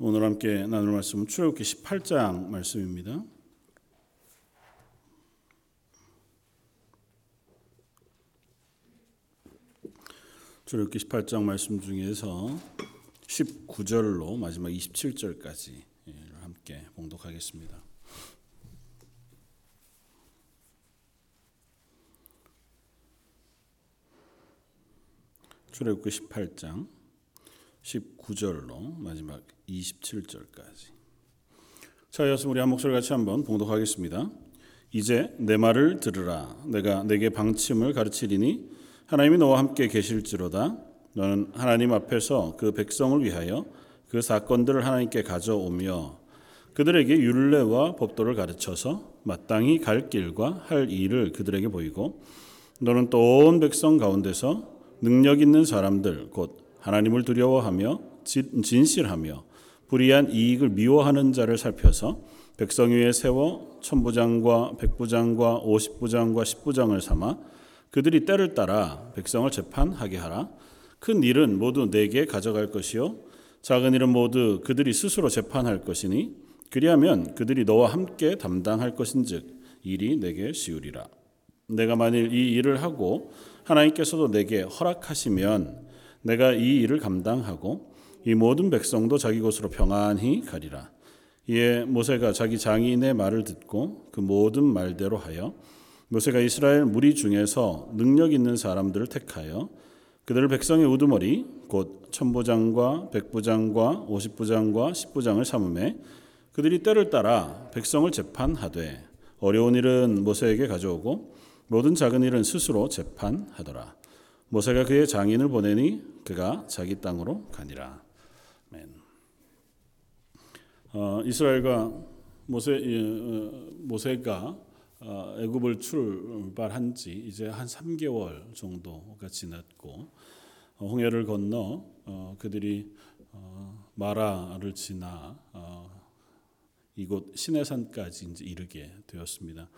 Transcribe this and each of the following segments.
오늘 함께 나눌 말씀은 출애굽기 18장 말씀입니다. 출애굽기 18장 말씀 중에서 19절로 마지막 27절까지 함께 봉독하겠습니다. 출애굽기 18장 19절로 마지막 27절까지. 자, 여러분 우리 한 목소리 같이 한번 봉독하겠습니다. 이제 내 말을 들으라. 내가 내게 방침을 가르치리니 하나님이 너와 함께 계실지로다. 너는 하나님 앞에서 그 백성을 위하여 그 사건들을 하나님께 가져오며 그들에게 율례와 법도를 가르쳐서 마땅히 갈 길과 할 일을 그들에게 보이고 너는 또 온 백성 가운데서 능력 있는 사람들 곧 하나님을 두려워하며 진실하며 불의한 이익을 미워하는 자를 살펴서 백성 위에 세워 천부장과 백부장과 오십부장과 십부장을 삼아 그들이 때를 따라 백성을 재판하게 하라. 큰 일은 모두 내게 가져갈 것이요 작은 일은 모두 그들이 스스로 재판할 것이니 그리하면 그들이 너와 함께 담당할 것인즉 일이 내게 쉬우리라. 내가 만일 이 일을 하고 하나님께서도 내게 허락하시면 내가 이 일을 감당하고 이 모든 백성도 자기 곳으로 평안히 가리라. 이에 모세가 자기 장인의 말을 듣고 그 모든 말대로 하여 모세가 이스라엘 무리 중에서 능력 있는 사람들을 택하여 그들을 백성의 우두머리 곧 천부장과 백부장과 오십부장과 십부장을 삼음해 그들이 때를 따라 백성을 재판하되 어려운 일은 모세에게 가져오고 모든 작은 일은 스스로 재판하더라. 모세가 그의 장인을 보내니 그가 자기 땅으로 가니라. 아멘. 어, 이스라엘과 모세 어, 모세가 어, 애굽을 출발한 지 이제 한 3개월 정도가 지났고 어, 홍해를 건너 어, 그들이 어, 마라를 지나 이곳 시내산까지 이르게 되었습니다.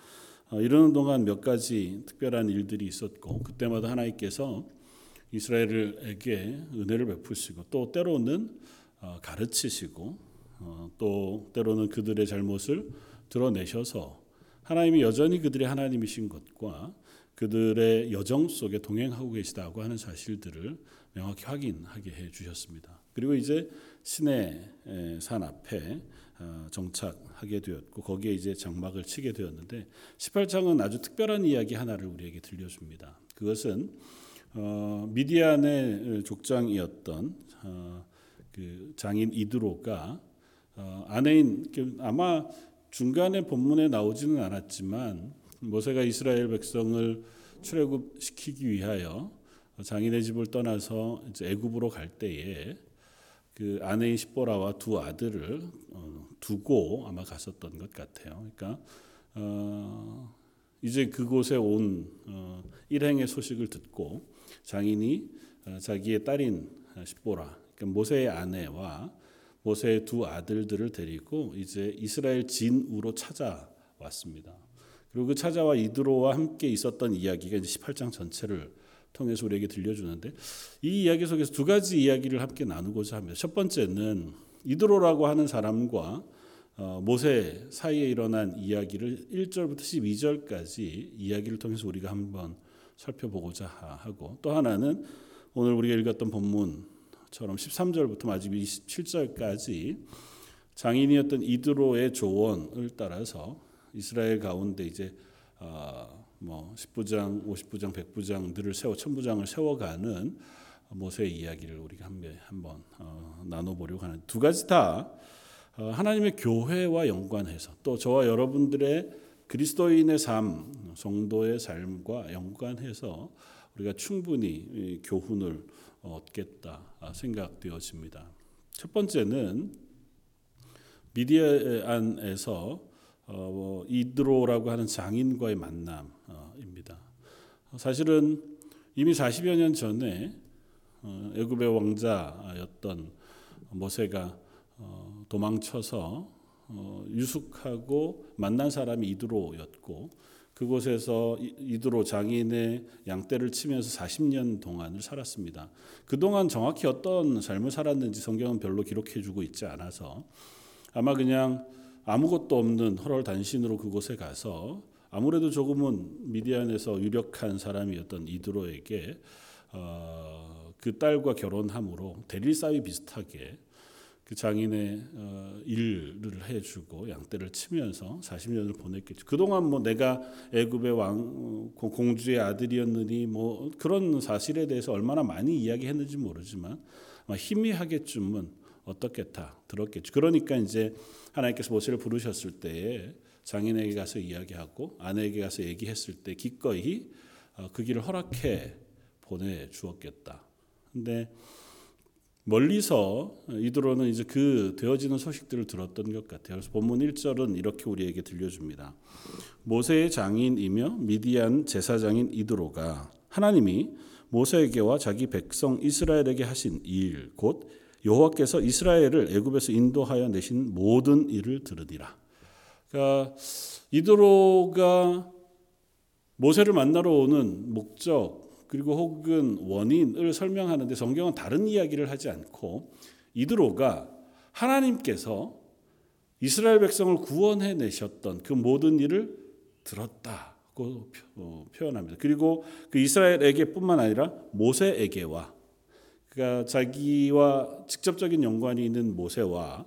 이러는 동안 몇 가지 특별한 일들이 있었고 그때마다 하나님께서 이스라엘에게 은혜를 베푸시고 또 때로는 어, 가르치시고 어, 또 때로는 그들의 잘못을 드러내셔서 하나님이 여전히 그들의 하나님이신 것과 그들의 여정 속에 동행하고 계시다고 하는 사실들을 명확히 확인하게 해 주셨습니다. 그리고 이제 신의 산 앞에 어, 정착 하게 되었고 거기에 이제 장막을 치게 되었는데 18장은 아주 특별한 이야기 하나를 우리에게 들려줍니다. 그것은 어, 미디안의 족장이었던 어, 그 장인 이드로가 어, 아내인 그 아마 중간에 본문에 나오지는 않았지만 모세가 이스라엘 백성을 출애굽 시키기 위하여 장인의 집을 떠나서 애굽으로 갈 때에 그 아내인 십보라와 두 아들을 어, 두고 아마 갔었던 것 같아요. 그러니까 어, 이제 그곳에 온 어, 일행의 소식을 듣고 장인이 어, 자기의 딸인 십보라, 그러니까 모세의 아내와 모세의 두 아들들을 데리고 이제 이스라엘 진우로 찾아왔습니다. 그리고 그 찾아와 이드로와 함께 있었던 이야기가 이제 18장 전체를 통해서 우리에게 들려주는데 이 이야기 속에서 두 가지 이야기를 함께 나누고자 합니다. 첫 번째는 이드로라고 하는 사람과 어, 모세 사이에 일어난 이야기를 1절부터 12절까지 이야기를 통해서 우리가 한번 살펴보고자 하고 또 하나는 오늘 우리가 읽었던 본문처럼 13절부터 마지막 27절까지 장인이었던 이드로의 조언을 따라서 이스라엘 가운데 이제 어, 뭐 10부장, 50부장, 100부장들을 세워 천부장을 세워가는 모세의 이야기를 우리가 한번 어, 나눠보려고 하는 두 가지 다 어, 하나님의 교회와 연관해서 또 저와 여러분들의 그리스도인의 삶, 성도의 삶과 연관해서 우리가 충분히 교훈을 얻겠다 생각되어집니다. 첫 번째는 미디안에서 어, 뭐 이드로라고 하는 장인과의 만남입니다. 사실은 이미 40여 년 전에 어, 애굽의 왕자였던 모세가 어, 도망쳐서 유숙하고 만난 사람이 이드로였고 그곳에서 이드로 장인의 양떼를 치면서 40년 동안을 살았습니다. 그동안 정확히 어떤 삶을 살았는지 성경은 별로 기록해 주고 있지 않아서 아마 그냥 아무것도 없는 헐헐 단신으로 그곳에 가서 아무래도 조금은 미디안에서 유력한 사람이었던 이드로에게 어, 그 딸과 결혼함으로 대릴사위 비슷하게 그 장인의 어, 일을 해주고 양떼를 치면서 40년을 보냈겠죠. 그동안 뭐 내가 애굽의 왕 어, 공주의 아들이었느니 뭐 그런 사실에 대해서 얼마나 많이 이야기했는지 모르지만 희미하게쯤은 어떻겠다 들었겠죠. 그러니까 이제 하나님께서 모세를 부르셨을 때에 장인에게 가서 이야기하고 아내에게 가서 얘기했을 때 기꺼이 어, 그 길을 허락해 보내 주었겠다. 근데 멀리서 이드로는 이제 그 되어지는 소식들을 들었던 것 같아요. 그래서 본문 1절은 이렇게 우리에게 들려줍니다. 모세의 장인이며 미디안 제사장인 이드로가 하나님이 모세에게와 자기 백성 이스라엘에게 하신 일, 곧 여호와께서 이스라엘을 애굽에서 인도하여 내신 모든 일을 들으니라. 그러니까 이드로가 모세를 만나러 오는 목적 그리고 혹은 원인을 설명하는데 성경은 다른 이야기를 하지 않고 이드로가 하나님께서 이스라엘 백성을 구원해 내셨던 그 모든 일을 들었다고 어, 표현합니다. 그리고 그 이스라엘에게뿐만 아니라 모세에게와 그러니까 자기와 직접적인 연관이 있는 모세와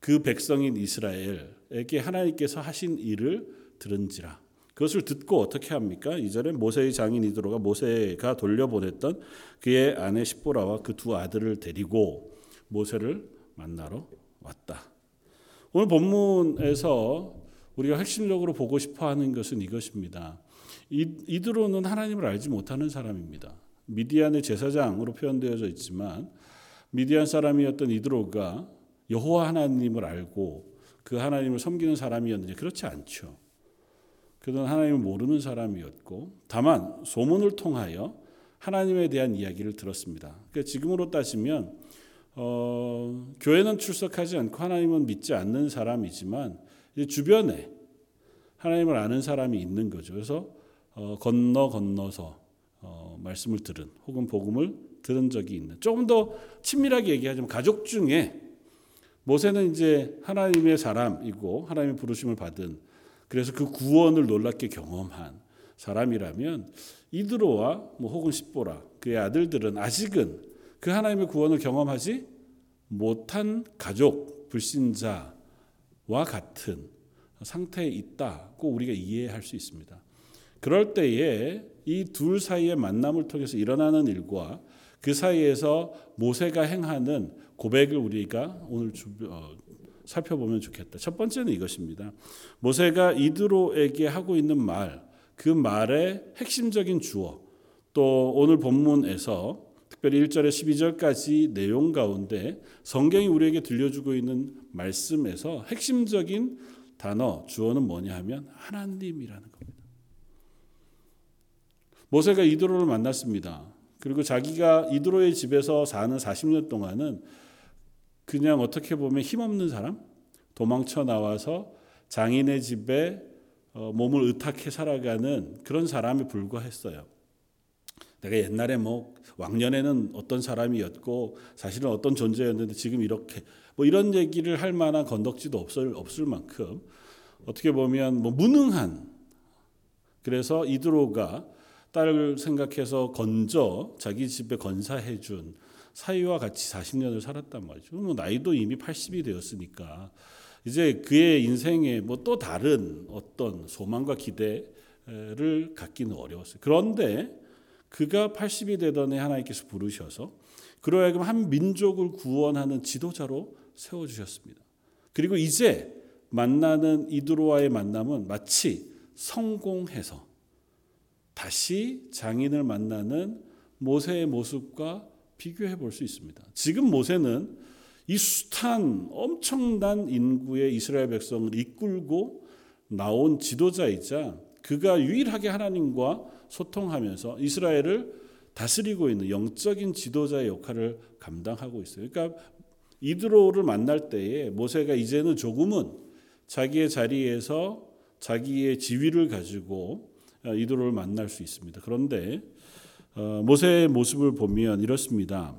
그 백성인 이스라엘에게 하나님께서 하신 일을 들은지라 그것을 듣고 어떻게 합니까? 이절에 모세의 장인 이드로가 모세가 돌려보냈던 그의 아내 십보라와 그 두 아들을 데리고 모세를 만나러 왔다. 오늘 본문에서 우리가 핵심적으로 보고 싶어 하는 것은 이것입니다. 이드로는 하나님을 알지 못하는 사람입니다. 미디안의 제사장으로 표현되어져 있지만 미디안 사람이었던 이드로가 여호와 하나님을 알고 그 하나님을 섬기는 사람이었는지 그렇지 않죠. 그는 하나님을 모르는 사람이었고 다만 소문을 통하여 하나님에 대한 이야기를 들었습니다. 그러니까 지금으로 따지면 어, 교회는 출석하지 않고 하나님은 믿지 않는 사람이지만 주변에 하나님을 아는 사람이 있는 거죠. 그래서 어, 건너 건너서 어, 말씀을 들은 혹은 복음을 들은 적이 있는 조금 더 친밀하게 얘기하자면 가족 중에 모세는 이제 하나님의 사람이고 하나님의 부르심을 받은 그래서 그 구원을 놀랍게 경험한 사람이라면 이드로와 뭐 혹은 십보라 그의 아들들은 아직은 그 하나님의 구원을 경험하지 못한 가족 불신자와 같은 상태에 있다고 우리가 이해할 수 있습니다. 그럴 때에 이 둘 사이의 만남을 통해서 일어나는 일과 그 사이에서 모세가 행하는 고백을 우리가 오늘 어, 살펴보면 좋겠다. 첫 번째는 이것입니다. 모세가 이드로에게 하고 있는 말, 그 말의 핵심적인 주어, 또 오늘 본문에서 특별히 1절에 12절까지 내용 가운데 성경이 우리에게 들려주고 있는 말씀에서 핵심적인 단어, 주어는 뭐냐 하면 하나님이라는 겁니다. 모세가 이드로를 만났습니다. 그리고 자기가 이드로의 집에서 사는 40년 동안은 그냥 어떻게 보면 힘없는 사람 도망쳐 나와서 장인의 집에 어, 몸을 의탁해 살아가는 그런 사람이 불과했어요. 내가 옛날에 뭐 왕년에는 어떤 사람이었고 사실은 어떤 존재였는데 지금 이렇게 뭐 이런 얘기를 할 만한 건덕지도 없을 없을 만큼 어떻게 보면 뭐 무능한 그래서 이드로가 딸을 생각해서 건져 자기 집에 건사해 준 사위와 같이 40년을 살았단 말이죠. 뭐 나이도 이미 80이 되었으니까 이제 그의 인생에 뭐 또 다른 어떤 소망과 기대를 갖기는 어려웠어요. 그런데 그가 80이 되던 해 하나님께서 부르셔서 하여금 한 민족을 구원하는 지도자로 세워 주셨습니다. 그리고 이제 만나는 이드로와의 만남은 마치 성공해서 다시 장인을 만나는 모세의 모습과 비교해 볼 수 있습니다. 지금 모세는 이 숱한 엄청난 인구의 이스라엘 백성을 이끌고 나온 지도자이자 그가 유일하게 하나님과 소통하면서 이스라엘을 다스리고 있는 영적인 지도자의 역할을 감당하고 있어요. 그러니까 이드로를 만날 때에 모세가 이제는 조금은 자기의 자리에서 자기의 지위를 가지고 어, 이도를 만날 수 있습니다. 그런데 어, 모세의 모습을 보면 이렇습니다.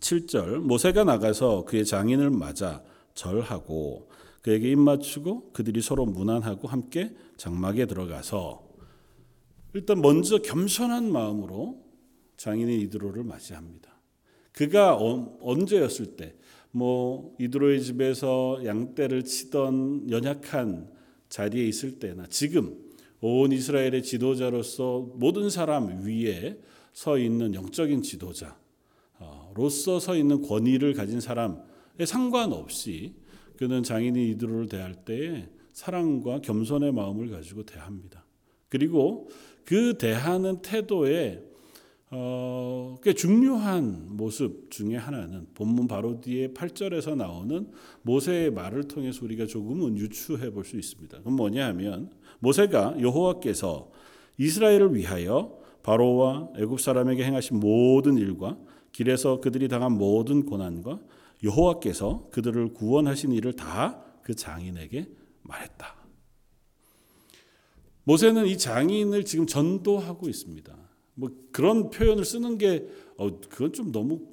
7절 모세가 나가서 그의 장인을 맞아 절하고 그에게 입맞추고 그들이 서로 문안하고 함께 장막에 들어가서 일단 먼저 겸손한 마음으로 장인인 이드로를 맞이합니다. 그가 어, 언제였을 때, 뭐 이드로의 집에서 양떼를 치던 연약한 자리에 있을 때나 지금 온 이스라엘의 지도자로서 모든 사람 위에 서 있는 영적인 지도자로서 서 있는 권위를 가진 사람에 상관없이 그는 장인인 이드로를 대할 때에 사랑과 겸손의 마음을 가지고 대합니다. 그리고 그 대하는 태도에 어, 꽤 중요한 모습 중에 하나는 본문 바로 뒤에 8절에서 나오는 모세의 말을 통해서 우리가 조금은 유추해 볼 수 있습니다. 그건 뭐냐 하면 모세가 여호와께서 이스라엘을 위하여 바로와 애굽 사람에게 행하신 모든 일과 길에서 그들이 당한 모든 고난과 여호와께서 그들을 구원하신 일을 다 그 장인에게 말했다. 모세는 이 장인을 지금 전도하고 있습니다. 뭐 그런 표현을 쓰는 게 어, 그건 좀 너무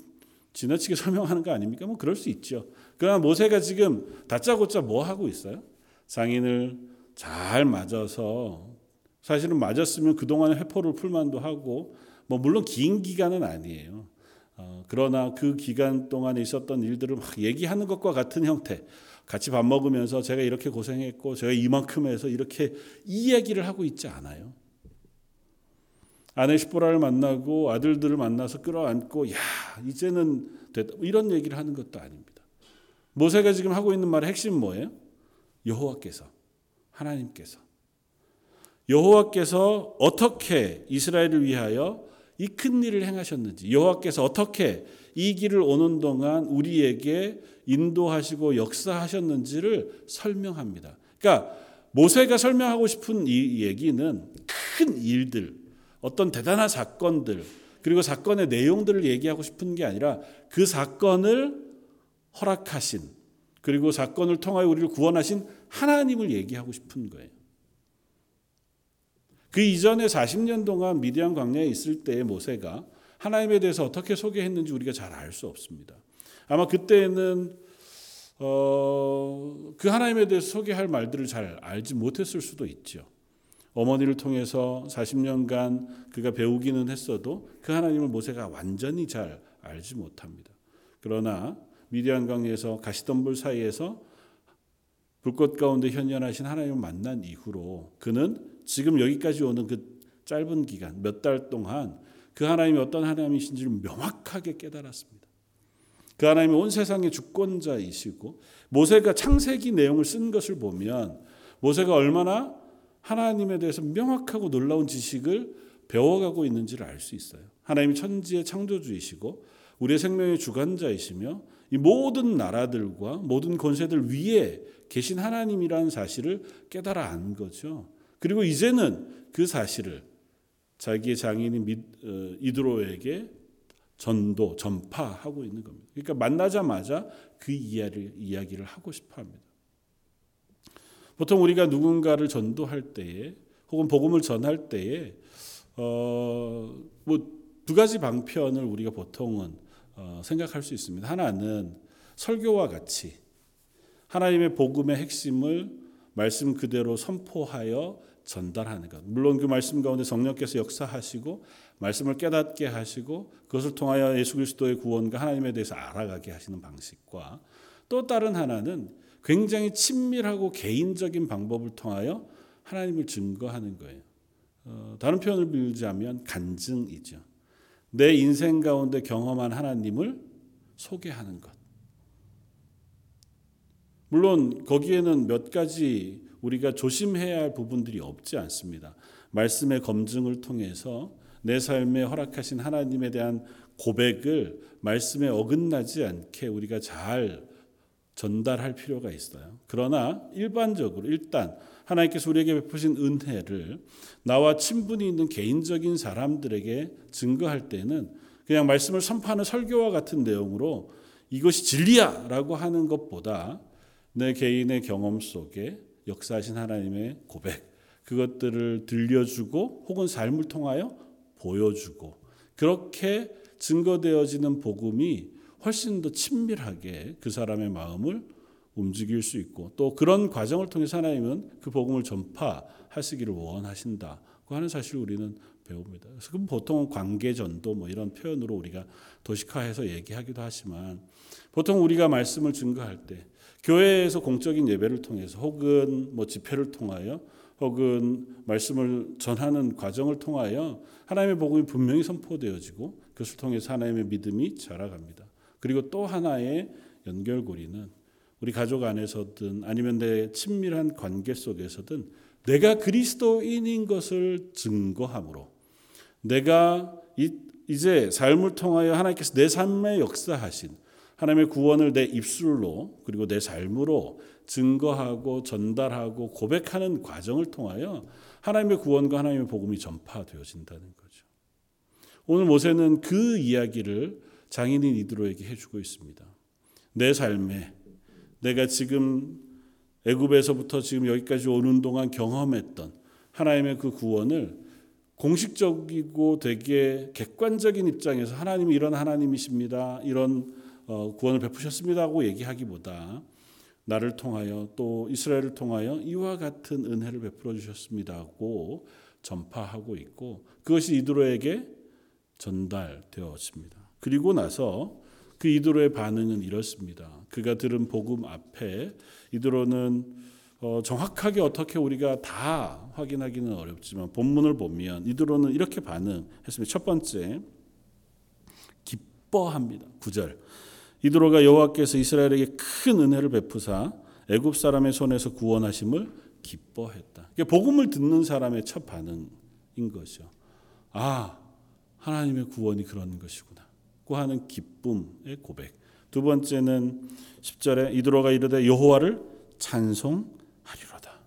지나치게 설명하는 거 아닙니까? 뭐 그럴 수 있죠. 그러나 모세가 지금 다짜고짜 뭐 하고 있어요? 장인을 잘 맞아서 사실은 맞았으면 그동안에 회포를 풀만도 하고 뭐 물론 긴 기간은 아니에요. 어, 그러나 그 기간 동안에 있었던 일들을 막 얘기하는 것과 같은 형태. 같이 밥 먹으면서 제가 이렇게 고생했고 제가 이만큼 해서 이렇게 이 얘기를 하고 있지 않아요. 아내 시보라를 만나고 아들들을 만나서 끌어안고 야 이제는 됐다 이런 얘기를 하는 것도 아닙니다. 모세가 지금 하고 있는 말의 핵심 뭐예요? 여호와께서 하나님께서 여호와께서 어떻게 이스라엘을 위하여 이 큰 일을 행하셨는지 여호와께서 어떻게 이 길을 오는 동안 우리에게 인도하시고 역사하셨는지를 설명합니다. 그러니까 모세가 설명하고 싶은 이 얘기는 큰 일들, 어떤 대단한 사건들, 그리고 사건의 내용들을 얘기하고 싶은 게 아니라 그 사건을 허락하신, 그리고 사건을 통하여 우리를 구원하신 하나님을 얘기하고 싶은 거예요. 그 이전에 40년 동안 미디안 광야에 있을 때의 모세가 하나님에 대해서 어떻게 소개했는지 우리가 잘 알 수 없습니다. 아마 그때는 어, 그 하나님에 대해서 소개할 말들을 잘 알지 못했을 수도 있죠. 어머니를 통해서 40년간 그가 배우기는 했어도 그 하나님을 모세가 완전히 잘 알지 못합니다. 그러나 미디안 강에서 가시덤불 사이에서 불꽃 가운데 현현하신 하나님을 만난 이후로 그는 지금 여기까지 오는 그 짧은 기간 몇 달 동안 그 하나님이 어떤 하나님이신지를 명확하게 깨달았습니다. 그 하나님이 온 세상의 주권자이시고 모세가 창세기 내용을 쓴 것을 보면 모세가 얼마나 하나님에 대해서 명확하고 놀라운 지식을 배워가고 있는지를 알 수 있어요. 하나님이 천지의 창조주이시고 우리의 생명의 주관자이시며 이 모든 나라들과 모든 권세들 위에 계신 하나님이라는 사실을 깨달아 안 거죠. 그리고 이제는 그 사실을 자기의 장인인 어, 이드로에게 전도, 전파하고 있는 겁니다. 그러니까 만나자마자 그 이야기를, 이야기를 하고 싶어 합니다. 보통 우리가 누군가를 전도할 때에 혹은 복음을 전할 때에 어, 뭐 두 가지 방편을 우리가 보통은 어, 생각할 수 있습니다. 하나는 설교와 같이 하나님의 복음의 핵심을 말씀 그대로 선포하여 전달하는 것. 물론 그 말씀 가운데 성령께서 역사하시고 말씀을 깨닫게 하시고 그것을 통하여 예수 그리스도의 구원과 하나님에 대해서 알아가게 하시는 방식과 또 다른 하나는 굉장히 친밀하고 개인적인 방법을 통하여 하나님을 증거하는 거예요. 어, 다른 표현을 빌자면 간증이죠. 내 인생 가운데 경험한 하나님을 소개하는 것. 물론 거기에는 몇 가지 우리가 조심해야 할 부분들이 없지 않습니다. 말씀의 검증을 통해서 내 삶에 허락하신 하나님에 대한 고백을 말씀에 어긋나지 않게 우리가 잘 전달할 필요가 있어요. 그러나 일반적으로 일단 하나님께서 우리에게 베푸신 은혜를 나와 친분이 있는 개인적인 사람들에게 증거할 때는 그냥 말씀을 선포하는 설교와 같은 내용으로 이것이 진리야라고 하는 것보다 내 개인의 경험 속에 역사하신 하나님의 고백 그것들을 들려주고 혹은 삶을 통하여 보여주고 그렇게 증거되어지는 복음이 훨씬 더 친밀하게 그 사람의 마음을 움직일 수 있고 또 그런 과정을 통해서 하나님은 그 복음을 전파하시기를 원하신다고 하는 사실을 우리는 배웁니다. 그래서 그 보통 관계전도 뭐 이런 표현으로 우리가 도식화해서 얘기하기도 하지만 보통 우리가 말씀을 증거할 때 교회에서 공적인 예배를 통해서 혹은 뭐 집회를 통하여 혹은 말씀을 전하는 과정을 통하여 하나님의 복음이 분명히 선포되어지고 그것을 통해서 하나님의 믿음이 자라갑니다. 그리고 또 하나의 연결고리는 우리 가족 안에서든 아니면 내 친밀한 관계 속에서든 내가 그리스도인인 것을 증거함으로 내가 이제 삶을 통하여 하나님께서 내 삶에 역사하신 하나님의 구원을 내 입술로 그리고 내 삶으로 증거하고 전달하고 고백하는 과정을 통하여 하나님의 구원과 하나님의 복음이 전파되어진다는 거죠. 오늘 모세는 그 이야기를 장인인 이드로에게 해주고 있습니다. 내 삶에 내가 지금 애굽에서부터 지금 여기까지 오는 동안 경험했던 하나님의 그 구원을 공식적이고 되게 객관적인 입장에서 하나님이 이런 하나님이십니다. 이런 어, 구원을 베푸셨습니다 하고 얘기하기보다 나를 통하여 또 이스라엘을 통하여 이와 같은 은혜를 베풀어 주셨습니다고 전파하고 있고 그것이 이드로에게 전달되어집니다. 그리고 나서 그 이드로의 반응은 이렇습니다. 그가 들은 복음 앞에 이드로는 어, 정확하게 어떻게 우리가 다 확인하기는 어렵지만 본문을 보면 이드로는 이렇게 반응했습니다. 첫 번째 기뻐합니다. 9절. 이드로가 여호와께서 이스라엘에게 큰 은혜를 베푸사 애굽 사람의 손에서 구원하심을 기뻐했다. 이게 복음을 듣는 사람의 첫 반응인 거죠. 아, 하나님의 구원이 그런 것이구나. 고 하는 기쁨의 고백. 두 번째는 10절에 이드로가 이르되 여호와를 찬송하리로다.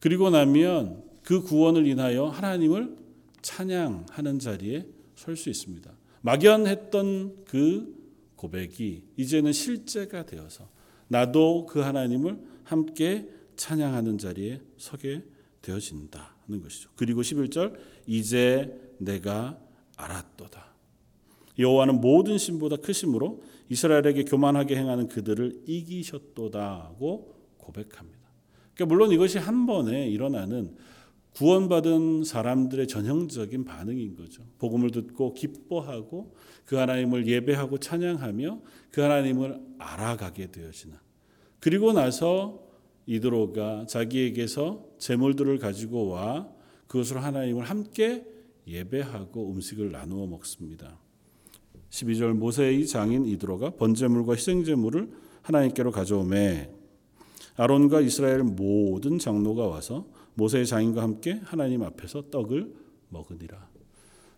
그리고 나면 그 구원을 인하여 하나님을 찬양하는 자리에 설 수 있습니다. 막연했던 그 고백이 이제는 실제가 되어서 나도 그 하나님을 함께 찬양하는 자리에 서게 되어진다는 것이죠. 그리고 11절 이제 내가 알았도다. 여호와는 모든 신보다 크심으로 이스라엘에게 교만하게 행하는 그들을 이기셨도다고 고백합니다. 그러니까 물론 이것이 한 번에 일어나는 구원받은 사람들의 전형적인 반응인 거죠. 복음을 듣고 기뻐하고 그 하나님을 예배하고 찬양하며 그 하나님을 알아가게 되어지는. 그리고 나서 이드로가 자기에게서 재물들을 가지고 와 그것으로 하나님을 함께 예배하고 음식을 나누어 먹습니다. 12절 모세의 장인 이드로가 번제물과 희생제물을 하나님께로 가져오매 아론과 이스라엘 모든 장로가 와서 모세의 장인과 함께 하나님 앞에서 떡을 먹으니라.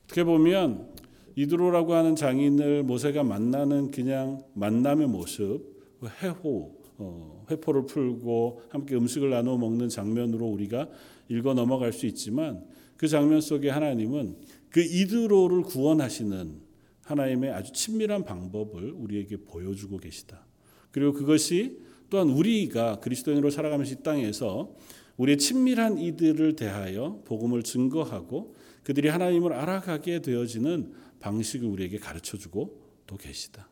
어떻게 보면 이드로라고 하는 장인을 모세가 만나는 그냥 만남의 모습, 그 해호, 어, 회포를 풀고 함께 음식을 나누어 먹는 장면으로 우리가 읽어 넘어갈 수 있지만 그 장면 속에 하나님은 그 이드로를 구원하시는 하나님의 아주 친밀한 방법을 우리에게 보여주고 계시다. 그리고 그것이 또한 우리가 그리스도인으로 살아가면서 이 땅에서 우리의 친밀한 이들을 대하여 복음을 증거하고 그들이 하나님을 알아가게 되어지는 방식을 우리에게 가르쳐 주고 또 계시다.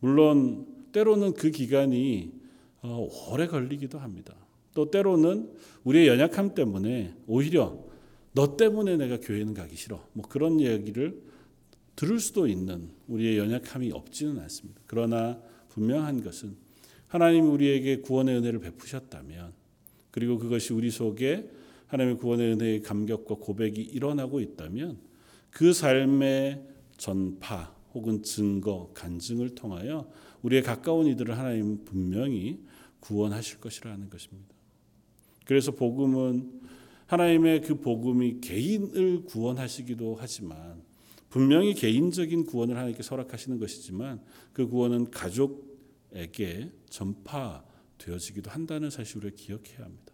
물론 때로는 그 기간이 어, 오래 걸리기도 합니다. 또 때로는 우리의 연약함 때문에 오히려 너 때문에 내가 교회는 가기 싫어. 뭐 그런 얘기를 들을 수도 있는 우리의 연약함이 없지는 않습니다. 그러나 분명한 것은 하나님 우리에게 구원의 은혜를 베푸셨다면 그리고 그것이 우리 속에 하나님의 구원의 은혜의 감격과 고백이 일어나고 있다면 그 삶의 전파 혹은 증거, 간증을 통하여 우리의 가까운 이들을 하나님 분명히 구원하실 것이라는 것입니다. 그래서 복음은 하나님의 그 복음이 개인을 구원하시기도 하지만 분명히 개인적인 구원을 하나님께 설악하시는 것이지만 그 구원은 가족에게 전파 되어지기도 한다는 사실을 기억해야 합니다.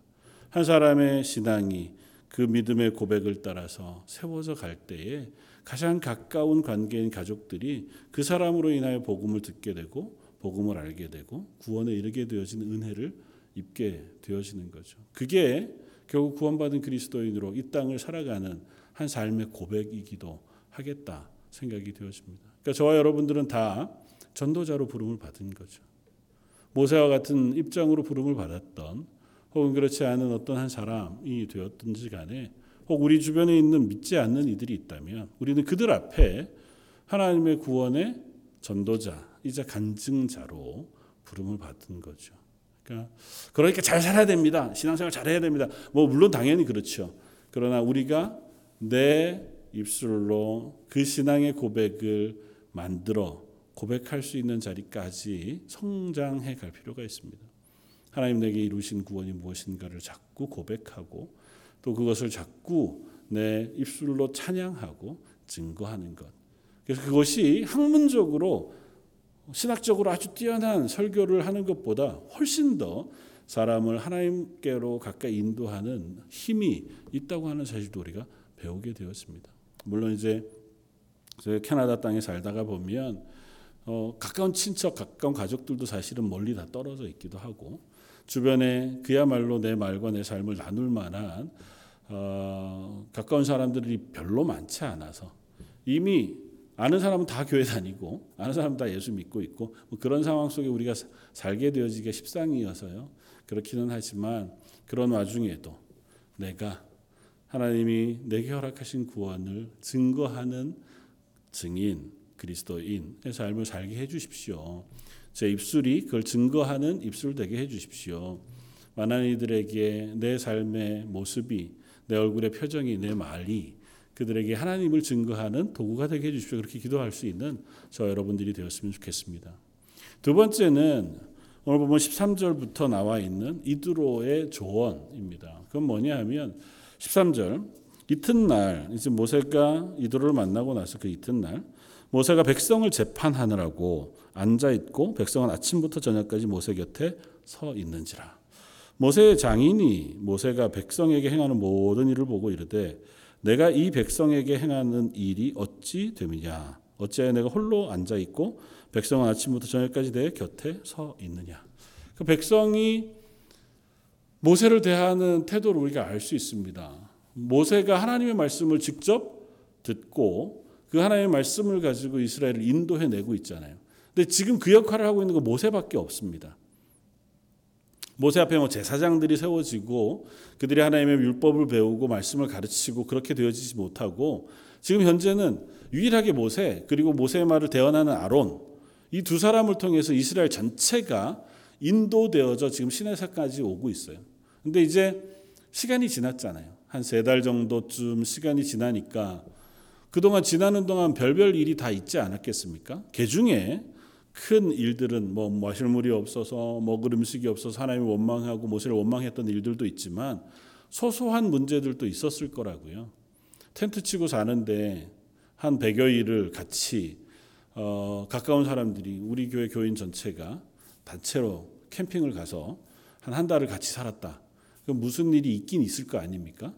한 사람의 신앙이 그 믿음의 고백을 따라서 세워져 갈 때에 가장 가까운 관계인 가족들이 그 사람으로 인하여 복음을 듣게 되고 복음을 알게 되고 구원에 이르게 되어지는 은혜를 입게 되어지는 거죠. 그게 결국 구원받은 그리스도인으로 이 땅을 살아가는 한 삶의 고백이기도 하겠다 생각이 되어집니다. 그러니까 저와 여러분들은 다 전도자로 부름을 받은 거죠. 모세와 같은 입장으로 부름을 받았던 혹은 그렇지 않은 어떤 한 사람이 되었든지 간에 혹 우리 주변에 있는 믿지 않는 이들이 있다면 우리는 그들 앞에 하나님의 구원의 전도자이자 간증자로 부름을 받은 거죠. 그러니까 그러니까 잘 살아야 됩니다. 신앙생활 잘해야 됩니다. 뭐 물론 당연히 그렇죠. 그러나 우리가 내 입술로 그 신앙의 고백을 만들어 고백할 수 있는 자리까지 성장해 갈 필요가 있습니다. 하나님 내게 이루신 구원이 무엇인가를 자꾸 고백하고 또 그것을 자꾸 내 입술로 찬양하고 증거하는 것. 그래서 그것이 학문적으로 신학적으로 아주 뛰어난 설교를 하는 것보다 훨씬 더 사람을 하나님께로 가까이 인도하는 힘이 있다고 하는 사실도 우리가 배우게 되었습니다. 물론 이제 캐나다 땅에 살다가 보면 어, 가까운 친척, 가까운 가족들도 사실은 멀리 다 떨어져 있기도 하고 주변에 그야말로 내 말과 내 삶을 나눌 만한 어, 가까운 사람들이 별로 많지 않아서 이미 아는 사람은 다 교회 다니고 아는 사람은 다 예수 믿고 있고 뭐 그런 상황 속에 우리가 살게 되어지기가 십상이어서요. 그렇기는 하지만 그런 와중에도 내가 하나님이 내게 허락하신 구원을 증거하는 증인 그리스도인의 삶을 살게 해 주십시오. 제 입술이 그걸 증거하는 입술 되게 해 주십시오. 많은 이들에게 내 삶의 모습이 내 얼굴의 표정이 내 말이 그들에게 하나님을 증거하는 도구가 되게 해 주십시오. 그렇게 기도할 수 있는 저 여러분들이 되었으면 좋겠습니다. 두 번째는 오늘 보면 13절부터 나와 있는 이드로의 조언입니다. 그건 뭐냐 하면 13절 이튿날 이제 모세가 이드로를 만나고 나서 그 이튿날 모세가 백성을 재판하느라고 앉아 있고 백성은 아침부터 저녁까지 모세 곁에 서 있는지라. 모세의 장인이 모세가 백성에게 행하는 모든 일을 보고 이르되 내가 이 백성에게 행하는 일이 어찌 됨이냐 어찌하여 내가 홀로 앉아 있고 백성은 아침부터 저녁까지 내 곁에 서 있느냐. 그 백성이 모세를 대하는 태도를 우리가 알 수 있습니다. 모세가 하나님의 말씀을 직접 듣고 그 하나님의 말씀을 가지고 이스라엘을 인도해 내고 있잖아요. 근데 지금 그 역할을 하고 있는 건 모세밖에 없습니다. 모세 앞에 뭐 제사장들이 세워지고 그들이 하나님의 율법을 배우고 말씀을 가르치고 그렇게 되어지지 못하고 지금 현재는 유일하게 모세 그리고 모세의 말을 대언하는 아론 이 두 사람을 통해서 이스라엘 전체가 인도되어져 지금 시내사까지 오고 있어요. 근데 이제 시간이 지났잖아요. 한 세 달 정도쯤 시간이 지나니까 그동안 지나는 동안 별별 일이 다 있지 않았겠습니까? 그 중에 큰 일들은 뭐 마실 물이 없어서 먹을 음식이 없어서 하나님을 원망하고 모세를 원망했던 일들도 있지만 소소한 문제들도 있었을 거라고요. 텐트 치고 사는데 한 100여 일을 같이 어, 가까운 사람들이 우리 교회 교인 전체가 단체로 캠핑을 가서 한 한 달을 같이 살았다. 그럼 무슨 일이 있긴 있을 거 아닙니까?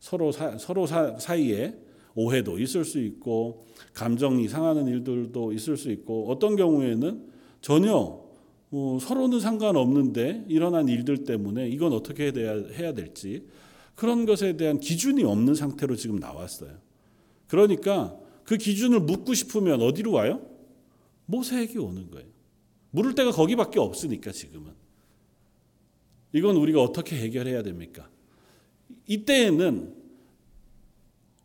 서로 사, 서로 사, 사이에 오해도 있을 수 있고 감정이 상하는 일들도 있을 수 있고 어떤 경우에는 전혀 뭐 서로는 상관없는데 일어난 일들 때문에 이건 어떻게 해야 될지 그런 것에 대한 기준이 없는 상태로 지금 나왔어요. 그러니까 그 기준을 묻고 싶으면 어디로 와요? 모세에게 오는 거예요. 물을 데가 거기밖에 없으니까 지금은. 이건 우리가 어떻게 해결해야 됩니까? 이때에는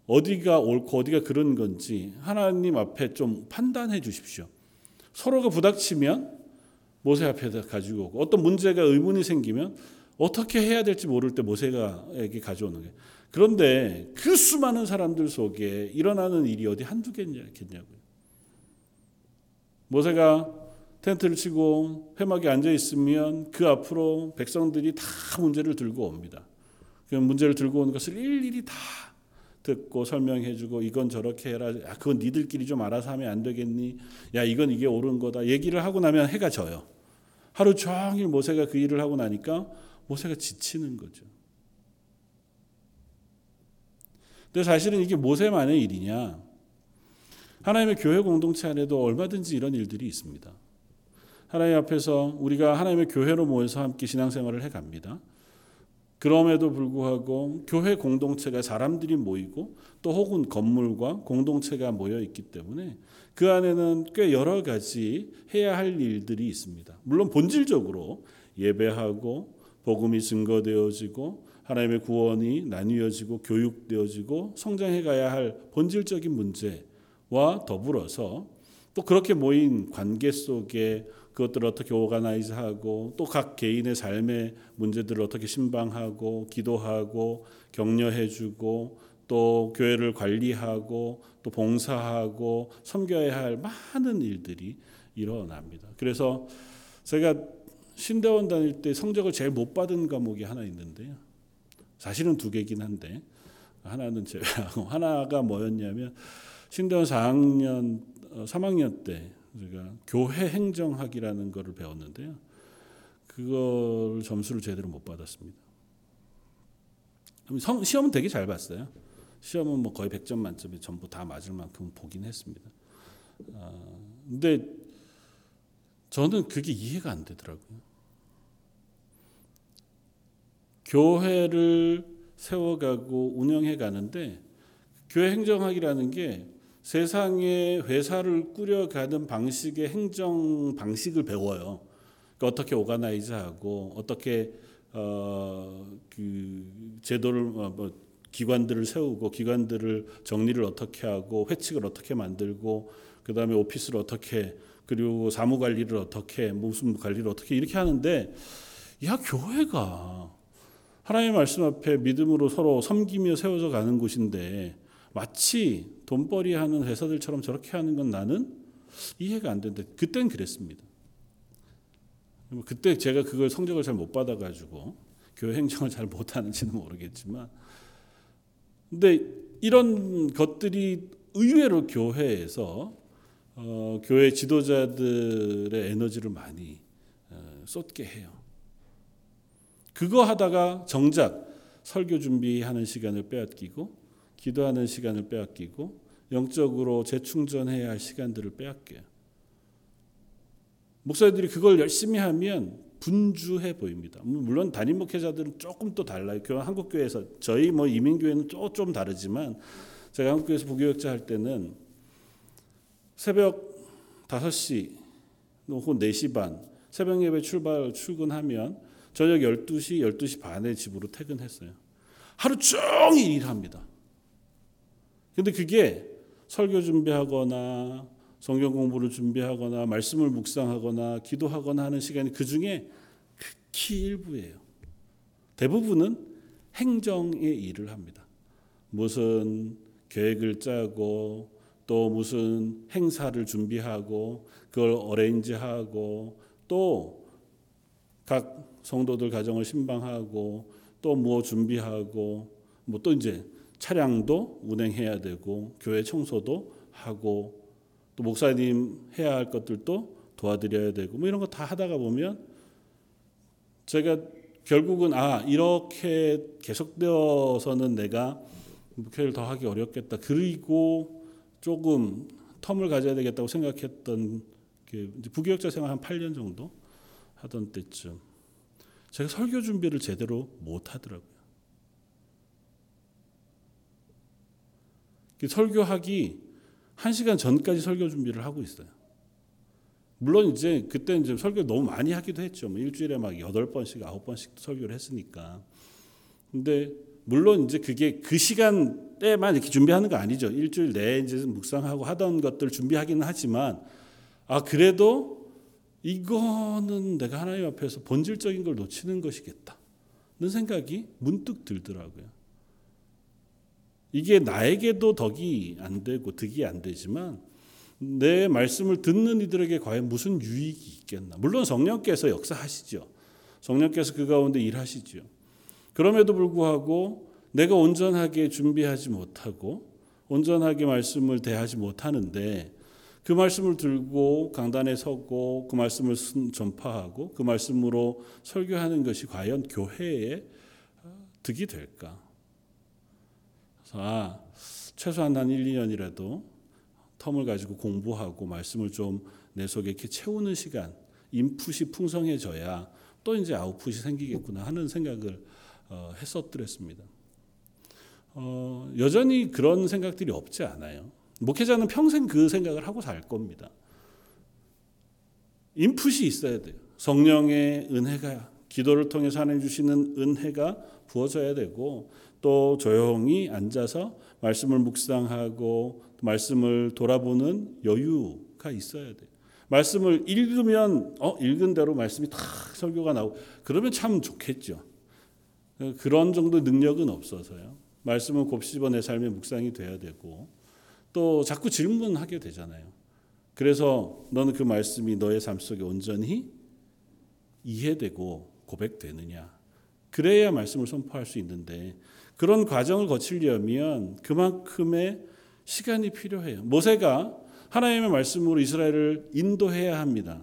어디가 옳고 어디가 그런 건지 하나님 앞에 좀 판단해 주십시오. 서로가 부닥치면 모세 앞에 가지고 오고 어떤 문제가 의문이 생기면 어떻게 해야 될지 모를 때 모세가에게 가져오는 거예요. 그런데 그 수많은 사람들 속에 일어나는 일이 어디 한두 개냐고요. 모세가 텐트를 치고 회막에 앉아 있으면 그 앞으로 백성들이 다 문제를 들고 옵니다. 그 문제를 들고 온 것을 일일이 다 듣고 설명해주고 이건 저렇게 해라. 야, 그건 니들끼리 좀 알아서 하면 안 되겠니? 야, 이건 이게 옳은 거다. 얘기를 하고 나면 해가 져요. 하루 종일 모세가 그 일을 하고 나니까 모세가 지치는 거죠. 근데 사실은 이게 모세만의 일이냐? 하나님의 교회 공동체 안에도 얼마든지 이런 일들이 있습니다. 하나님 앞에서 우리가 하나님의 교회로 모여서 함께 신앙생활을 해 갑니다. 그럼에도 불구하고 교회 공동체가 사람들이 모이고 또 혹은 건물과 공동체가 모여 있기 때문에 그 안에는 꽤 여러 가지 해야 할 일들이 있습니다. 물론 본질적으로 예배하고 복음이 증거되어지고 하나님의 구원이 나뉘어지고 교육되어지고 성장해 가야 할 본질적인 문제와 더불어서 또 그렇게 모인 관계 속에 그것들을 어떻게 오가나이즈하고 또 각 개인의 삶의 문제들을 어떻게 신방하고 기도하고 격려해주고 또 교회를 관리하고 또 봉사하고 섬겨야 할 많은 일들이 일어납니다. 그래서 제가 신대원 다닐 때 성적을 제일 못 받은 과목이 하나 있는데요. 사실은 두 개긴 한데 하나는 제외하고 하나가 뭐였냐면 신대원 4학년 3학년 때 제가 교회 행정학이라는 거를 배웠는데요. 그걸 점수를 제대로 못 받았습니다. 시험은 되게 잘 봤어요. 시험은 뭐 거의 100점 만점에 전부 다 맞을 만큼 보긴 했습니다. 아, 근데 저는 그게 이해가 안 되더라고요. 교회를 세워가고 운영해 가는데 교회 행정학이라는 게 세상의 회사를 꾸려가는 방식의 행정 방식을 배워요. 그러니까 어떻게 오가나이즈하고 어떻게 어, 그 제도를 어, 뭐 기관들을 세우고 기관들을 정리를 어떻게 하고 회칙을 어떻게 만들고 그 다음에 오피스를 어떻게 그리고 사무 관리를 어떻게 무슨 관리를 어떻게 이렇게 하는데 야 교회가 하나님의 말씀 앞에 믿음으로 서로 섬기며 세워져 가는 곳인데 마치 돈벌이 하는 회사들처럼 저렇게 하는 건 나는 이해가 안 되는데 그때는 그랬습니다. 그때 제가 그걸 성적을 잘 못 받아가지고 교회 행정을 잘 못하는지는 모르겠지만, 근데 이런 것들이 의외로 교회에서 어, 교회 지도자들의 에너지를 많이 어, 쏟게 해요. 그거 하다가 정작 설교 준비하는 시간을 빼앗기고 기도하는 시간을 빼앗기고 영적으로 재충전해야 할 시간들을 빼앗겨요. 목사들이 그걸 열심히 하면 분주해 보입니다. 물론 담임 목회자들은 조금 또 달라요. 교회 한국 교회에서 저희 뭐 이민 교회는 좀 다르지만 제가 한국 교회에서 부교역자 할 때는 새벽 5시 혹은 4시 반 새벽 예배 출발 출근하면 저녁 12시 12시 반에 집으로 퇴근했어요. 하루 종일 일합니다. 근데 그게 설교 준비하거나 성경 공부를 준비하거나 말씀을 묵상하거나 기도하거나 하는 시간이 그 중에 극히 일부예요. 대부분은 행정의 일을 합니다. 무슨 계획을 짜고 또 무슨 행사를 준비하고 그걸 어레인지하고 또 각 성도들 가정을 신방하고 또 뭐 준비하고 뭐 또 이제 차량도 운행해야 되고 교회 청소도 하고 또 목사님 해야 할 것들도 도와드려야 되고 뭐 이런 거 다 하다가 보면 제가 결국은 아 이렇게 계속되어서는 내가 목회를 더 하기 어렵겠다. 그리고 조금 텀을 가져야 되겠다고 생각했던 부교역자 생활 한 8년 정도 하던 때쯤 제가 설교 준비를 제대로 못 하더라고요. 설교하기 한 시간 전까지 설교 준비를 하고 있어요. 물론 이제 그때 이제 설교 너무 많이 하기도 했죠. 뭐 일주일에 막 여덟 번씩 아홉 번씩 설교를 했으니까. 근데 물론 이제 그게 그 시간대만 이렇게 준비하는 거 아니죠. 일주일 내에 이제 묵상하고 하던 것들 준비하기는 하지만 아 그래도 이거는 내가 하나님 앞에서 본질적인 걸 놓치는 것이겠다는 생각이 문득 들더라고요. 이게 나에게도 덕이 안 되고 득이 안 되지만 내 말씀을 듣는 이들에게 과연 무슨 유익이 있겠나? 물론 성령께서 역사하시죠. 성령께서 그 가운데 일하시죠. 그럼에도 불구하고 내가 온전하게 준비하지 못하고 온전하게 말씀을 대하지 못하는데 그 말씀을 들고 강단에 서고 그 말씀을 전파하고 그 말씀으로 설교하는 것이 과연 교회에 득이 될까? 아, 최소한 한 1, 2년이라도 텀을 가지고 공부하고 말씀을 좀 내 속에 이렇게 채우는 시간 인풋이 풍성해져야 또 이제 아웃풋이 생기겠구나 하는 생각을 어, 했었더랬습니다. 어, 여전히 그런 생각들이 없지 않아요. 목회자는 평생 그 생각을 하고 살 겁니다. 인풋이 있어야 돼요. 성령의 은혜가 기도를 통해서 하나님 주시는 은혜가 부어져야 되고 또 조용히 앉아서 말씀을 묵상하고 말씀을 돌아보는 여유가 있어야 돼요. 말씀을 읽으면 어 읽은 대로 말씀이 탁 설교가 나오고 그러면 참 좋겠죠. 그런 정도 능력은 없어서요. 말씀은 곱씹어 내 삶의 묵상이 돼야 되고 또 자꾸 질문하게 되잖아요. 그래서 너는 그 말씀이 너의 삶 속에 온전히 이해되고 고백되느냐. 그래야 말씀을 선포할 수 있는데 그런 과정을 거치려면 그만큼의 시간이 필요해요. 모세가 하나님의 말씀으로 이스라엘을 인도해야 합니다.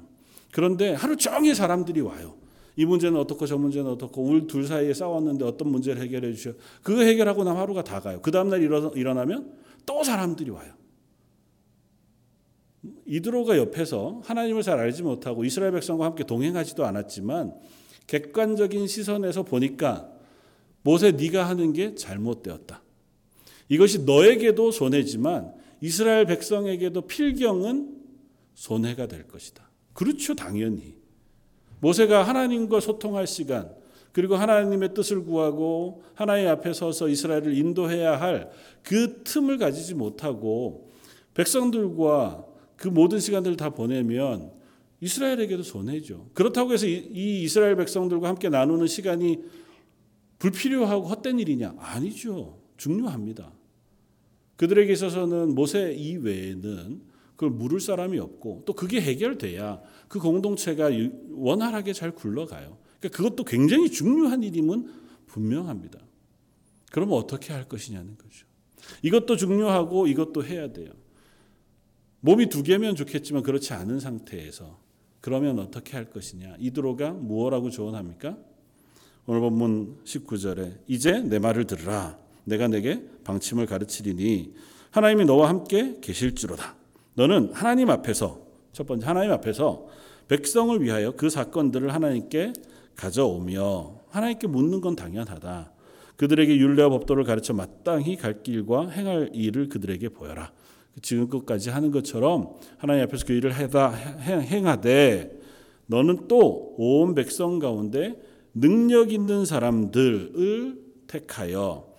그런데 하루 종일 사람들이 와요. 이 문제는 어떻고 저 문제는 어떻고 우리 둘 사이에 싸웠는데 어떤 문제를 해결해 주셔. 그거 해결하고 나면 하루가 다 가요. 그 다음날 일어나면 또 사람들이 와요. 이드로가 옆에서 하나님을 잘 알지 못하고 이스라엘 백성과 함께 동행하지도 않았지만 객관적인 시선에서 보니까 모세 네가 하는 게 잘못되었다. 이것이 너에게도 손해지만 이스라엘 백성에게도 필경은 손해가 될 것이다. 그렇죠, 당연히. 모세가 하나님과 소통할 시간, 그리고 하나님의 뜻을 구하고 하나님 앞에 서서 이스라엘을 인도해야 할 그 틈을 가지지 못하고 백성들과 그 모든 시간들을 다 보내면 이스라엘에게도 손해죠. 그렇다고 해서 이 이스라엘 백성들과 함께 나누는 시간이 불필요하고 헛된 일이냐? 아니죠. 중요합니다. 그들에게 있어서는 모세 이외에는 그걸 물을 사람이 없고 또 그게 해결돼야 그 공동체가 원활하게 잘 굴러가요. 그러니까 그것도 굉장히 중요한 일임은 분명합니다. 그러면 어떻게 할 것이냐는 거죠. 이것도 중요하고 이것도 해야 돼요. 몸이 두 개면 좋겠지만 그렇지 않은 상태에서 그러면 어떻게 할 것이냐? 이드로가 무엇라고 조언합니까? 오늘 본문 19절에 이제 내 말을 들으라. 내가 내게 방침을 가르치리니 하나님이 너와 함께 계실지로다. 너는 하나님 앞에서 첫 번째 하나님 앞에서 백성을 위하여 그 사건들을 하나님께 가져오며 하나님께 묻는 건 당연하다. 그들에게 율례와 법도를 가르쳐 마땅히 갈 길과 행할 일을 그들에게 보여라. 지금까지 하는 것처럼 하나님 앞에서 그 일을 해다 행하되 너는 또 온 백성 가운데 능력 있는 사람들을 택하여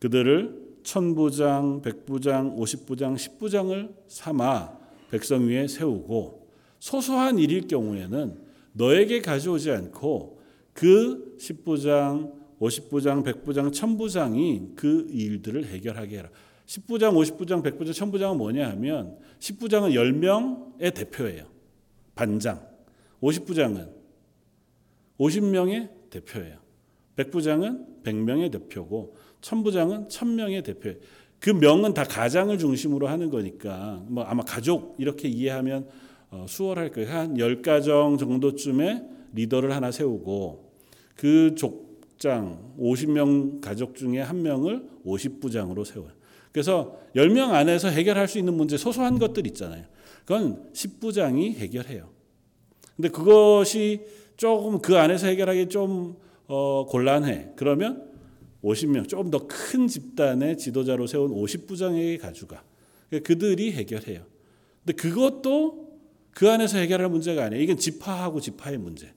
그들을 천부장, 백부장, 오십부장, 십부장을 삼아 백성 위에 세우고 소소한 일일 경우에는 너에게 가져오지 않고 그 십부장, 오십부장, 백부장, 천부장이 그 일들을 해결하게 해라. 십부장, 오십부장, 백부장, 천부장은 뭐냐 하면 십부장은 열명의 대표예요. 반장. 오십부장은 50명의 대표예요. 백부장은 100명의 대표고 천부장은 1000명의 대표예요. 그 명은 다 가장을 중심으로 하는 거니까 뭐 아마 가족 이렇게 이해하면 어, 수월할 거예요. 한 10가정 정도쯤의 리더를 하나 세우고 그 족장 50명 가족 중에 한 명을 50부장으로 세워요. 그래서 10명 안에서 해결할 수 있는 문제 소소한 것들 있잖아요. 그건 10부장이 해결해요. 근데 그것이 조금 그 안에서 해결하기 좀 어, 곤란해. 그러면 50명, 조금 더 큰 집단의 지도자로 세운 50부장에게 가져가. 그들이 해결해요. 근데 그것도 그 안에서 해결할 문제가 아니에요. 이건 지파하고 지파의 문제.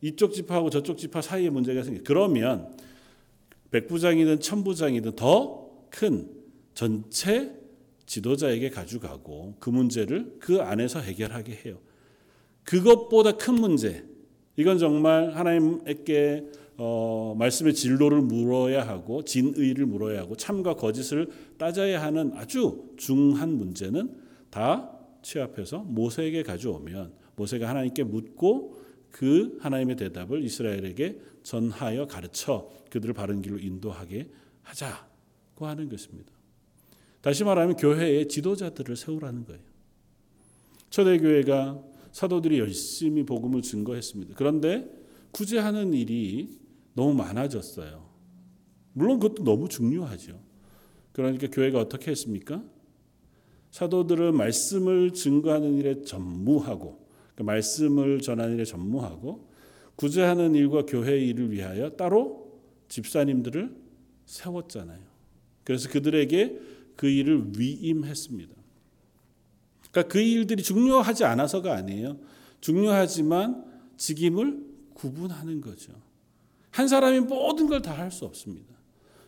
이쪽 지파하고 저쪽 지파 사이의 문제가 생겨. 그러면 백부장이든 천부장이든 더 큰 전체 지도자에게 가져가고 그 문제를 그 안에서 해결하게 해요. 그것보다 큰 문제, 이건 정말 하나님께 어, 말씀의 진로를 물어야 하고 진의를 물어야 하고 참과 거짓을 따져야 하는 아주 중한 문제는 다 취합해서 모세에게 가져오면 모세가 하나님께 묻고 그 하나님의 대답을 이스라엘에게 전하여 가르쳐 그들을 바른 길로 인도하게 하자고 하는 것입니다. 다시 말하면 교회의 지도자들을 세우라는 거예요. 초대교회가 사도들이 열심히 복음을 증거했습니다. 그런데 구제하는 일이 너무 많아졌어요. 물론 그것도 너무 중요하죠. 그러니까 교회가 어떻게 했습니까? 사도들은 말씀을 증거하는 일에 전무하고 그 말씀을 전하는 일에 전무하고 구제하는 일과 교회 일을 위하여 따로 집사님들을 세웠잖아요. 그래서 그들에게 그 일을 위임했습니다. 그러니까 그 일들이 중요하지 않아서가 아니에요. 중요하지만 직임을 구분하는 거죠. 한 사람이 모든 걸 다 할 수 없습니다.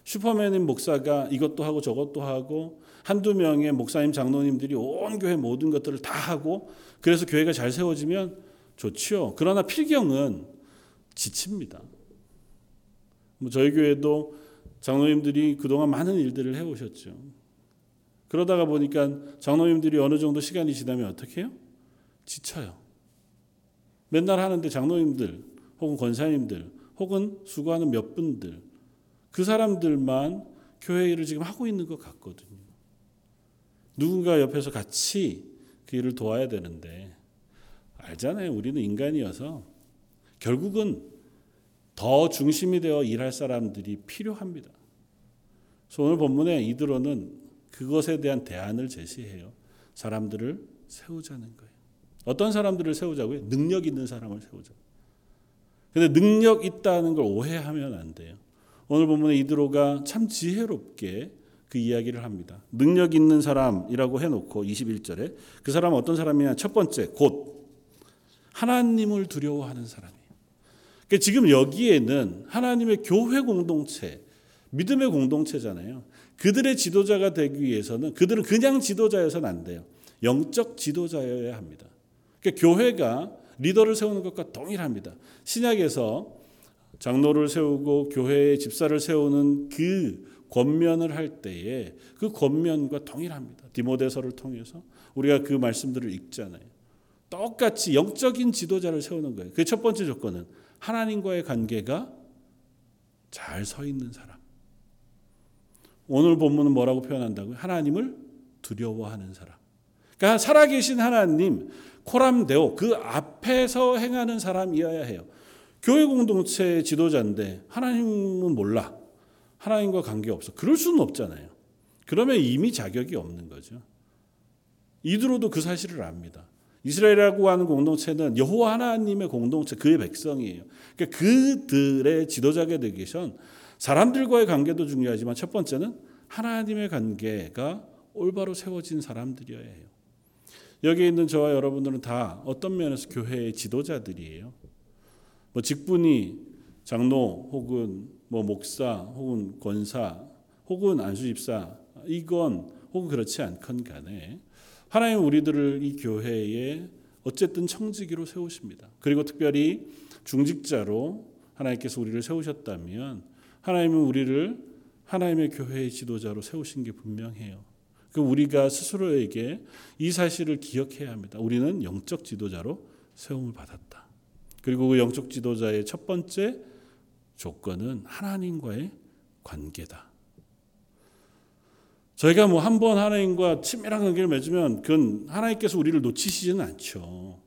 슈퍼맨인 목사가 이것도 하고 저것도 하고 한두 명의 목사님 장로님들이 온 교회 모든 것들을 다 하고 그래서 교회가 잘 세워지면 좋지요. 그러나 필경은 지칩니다. 뭐 저희 교회도 장로님들이 그동안 많은 일들을 해오셨죠. 그러다가 보니까 장로님들이 어느 정도 시간이 지나면 어떻게 해요? 지쳐요. 맨날 하는데 장로님들 혹은 권사님들 혹은 수고하는 몇 분들 그 사람들만 교회 일을 지금 하고 있는 것 같거든요. 누군가 옆에서 같이 그 일을 도와야 되는데 알잖아요. 우리는 인간이어서 결국은 더 중심이 되어 일할 사람들이 필요합니다. 그래서 오늘 본문에 이드로는 그것에 대한 대안을 제시해요. 사람들을 세우자는 거예요. 어떤 사람들을 세우자고요? 능력 있는 사람을 세우자. 근데 능력 있다는 걸 오해하면 안 돼요. 오늘 본문에 이드로가 참 지혜롭게 그 이야기를 합니다. 능력 있는 사람이라고 해놓고 21절에 그 사람은 어떤 사람이냐? 첫 번째, 곧 하나님을 두려워하는 사람이에요. 그러니까 지금 여기에는 하나님의 교회 공동체, 믿음의 공동체잖아요. 그들의 지도자가 되기 위해서는 그들은 그냥 지도자여서는 안 돼요. 영적 지도자여야 합니다. 그러니까 교회가 리더를 세우는 것과 동일합니다. 신약에서 장로를 세우고 교회의 집사를 세우는 그 권면을 할 때에 그 권면과 동일합니다. 디모데서를 통해서 우리가 그 말씀들을 읽잖아요. 똑같이 영적인 지도자를 세우는 거예요. 그 첫 번째 조건은 하나님과의 관계가 잘 서 있는 사람. 오늘 본문은 뭐라고 표현한다고요? 하나님을 두려워하는 사람. 그러니까 살아계신 하나님, 코람데오, 그 앞에서 행하는 사람이어야 해요. 교회 공동체 지도자인데 하나님은 몰라. 하나님과 관계 없어. 그럴 수는 없잖아요. 그러면 이미 자격이 없는 거죠. 이드로도 그 사실을 압니다. 이스라엘이라고 하는 공동체는 여호와 하나님의 공동체, 그의 백성이에요. 그러니까 그들의 지도자가 되기 전 사람들과의 관계도 중요하지만 첫 번째는 하나님의 관계가 올바로 세워진 사람들이어야 해요. 여기 있는 저와 여러분들은 다 어떤 면에서 교회의 지도자들이에요. 뭐 직분이 장로 혹은 뭐 목사 혹은 권사 혹은 안수집사 이건 혹은 그렇지 않건 간에 하나님 우리들을 이 교회에 어쨌든 청지기로 세우십니다. 그리고 특별히 중직자로 하나님께서 우리를 세우셨다면 하나님은 우리를 하나님의 교회의 지도자로 세우신 게 분명해요. 그 우리가 스스로에게 이 사실을 기억해야 합니다. 우리는 영적 지도자로 세움을 받았다. 그리고 그 영적 지도자의 첫 번째 조건은 하나님과의 관계다. 저희가 뭐 한 번 하나님과 친밀한 관계를 맺으면 그건 하나님께서 우리를 놓치시지는 않죠.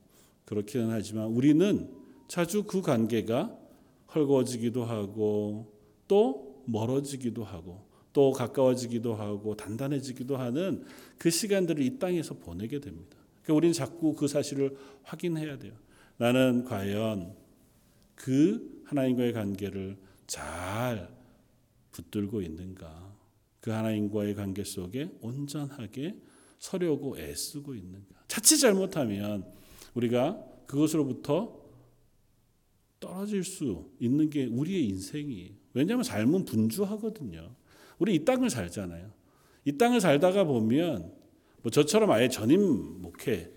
그렇기는 하지만 우리는 자주 그 관계가 헐거워지기도 하고 또 멀어지기도 하고 또 가까워지기도 하고 단단해지기도 하는 그 시간들을 이 땅에서 보내게 됩니다. 그러니까 우리는 자꾸 그 사실을 확인해야 돼요. 나는 과연 그 하나님과의 관계를 잘 붙들고 있는가? 그 하나님과의 관계 속에 온전하게 서려고 애쓰고 있는가? 자칫 잘못하면 우리가 그것으로부터 떨어질 수 있는 게 우리의 인생이에요. 왜냐하면 삶은 분주하거든요. 우리 이 땅을 살잖아요. 이 땅을 살다가 보면 뭐 저처럼 아예 전임 목회,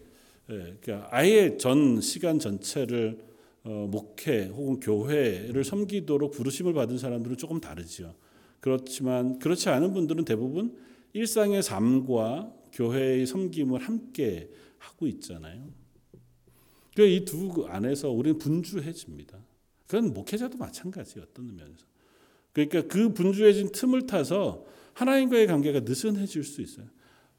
예, 그러니까 아예 전 시간 전체를 어, 목회 혹은 교회를 섬기도록 부르심을 받은 사람들은 조금 다르죠. 그렇지만 그렇지 않은 분들은 대부분 일상의 삶과 교회의 섬김을 함께 하고 있잖아요. 이두 안에서 우리는 분주해집니다. 그건 목회자도 마찬가지 어떤 면에서. 그러니까 그 분주해진 틈을 타서 하나님과의 관계가 느슨해질 수 있어요.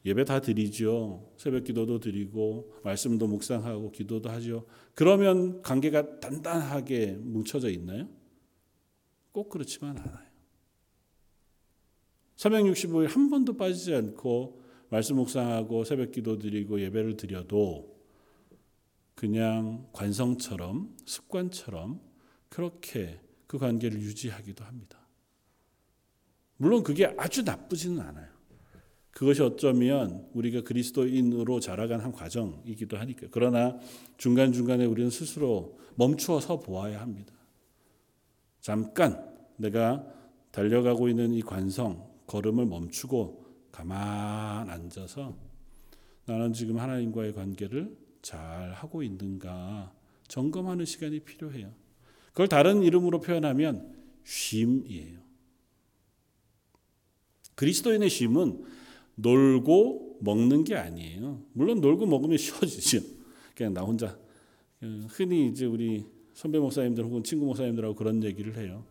예배 다 드리죠. 새벽 기도도 드리고 말씀도 묵상하고 기도도 하죠. 그러면 관계가 단단하게 뭉쳐져 있나요? 꼭 그렇지만 않아요. 365일 한 번도 빠지지 않고 말씀 묵상하고 새벽 기도 드리고 예배를 드려도 그냥 관성처럼 습관처럼 그렇게 그 관계를 유지하기도 합니다. 물론 그게 아주 나쁘지는 않아요. 그것이 어쩌면 우리가 그리스도인으로 자라간 한 과정이기도 하니까. 그러나 중간중간에 우리는 스스로 멈추어 서 보아야 합니다. 잠깐 내가 달려가고 있는 이 관성, 걸음을 멈추고 가만 앉아서 나는 지금 하나님과의 관계를 잘 하고 있는가 점검하는 시간이 필요해요. 그걸 다른 이름으로 표현하면 쉼이에요. 그리스도인의 쉼은 놀고 먹는 게 아니에요. 물론 놀고 먹으면 쉬워지죠. 그냥 나 혼자 흔히 이제 우리 선배 목사님들 혹은 친구 목사님들하고 그런 얘기를 해요.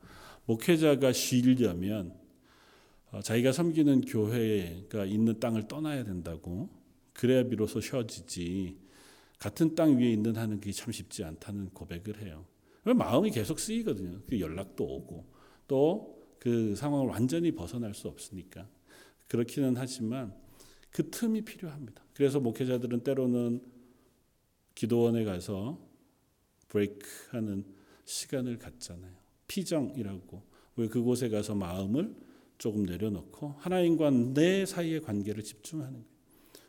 목회자가 쉬려면 어, 자기가 섬기는 교회가 있는 땅을 떠나야 된다고 그래야 비로소 쉬어지지 같은 땅 위에 있는 하는 게 참 쉽지 않다는 고백을 해요. 마음이 계속 쓰이거든요. 그 연락도 오고 또 그 상황을 완전히 벗어날 수 없으니까 그렇기는 하지만 그 틈이 필요합니다. 그래서 목회자들은 때로는 기도원에 가서 브레이크하는 시간을 갖잖아요. 피정이라고 왜 그곳에 가서 마음을 조금 내려놓고 하나님과 내 사이의 관계를 집중하는 거예요.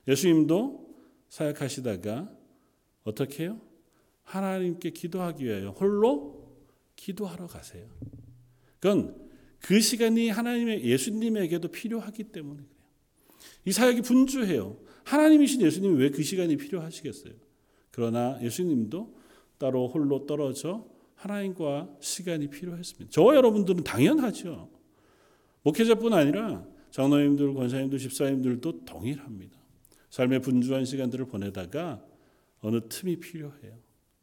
예수님도 사역하시다가 어떻게 해요? 하나님께 기도하기 위하여 홀로 기도하러 가세요. 그건 그 시간이 하나님의 예수님에게도 필요하기 때문에 그래요. 이 사역이 분주해요. 하나님이신 예수님이 왜 그 시간이 필요하시겠어요? 그러나 예수님도 따로 홀로 떨어져 하나님과 시간이 필요했습니다. 저와 여러분들은 당연하죠. 목회자뿐 아니라 장로님들, 권사님들, 집사님들도 동일합니다. 삶의 분주한 시간들을 보내다가 어느 틈이 필요해요.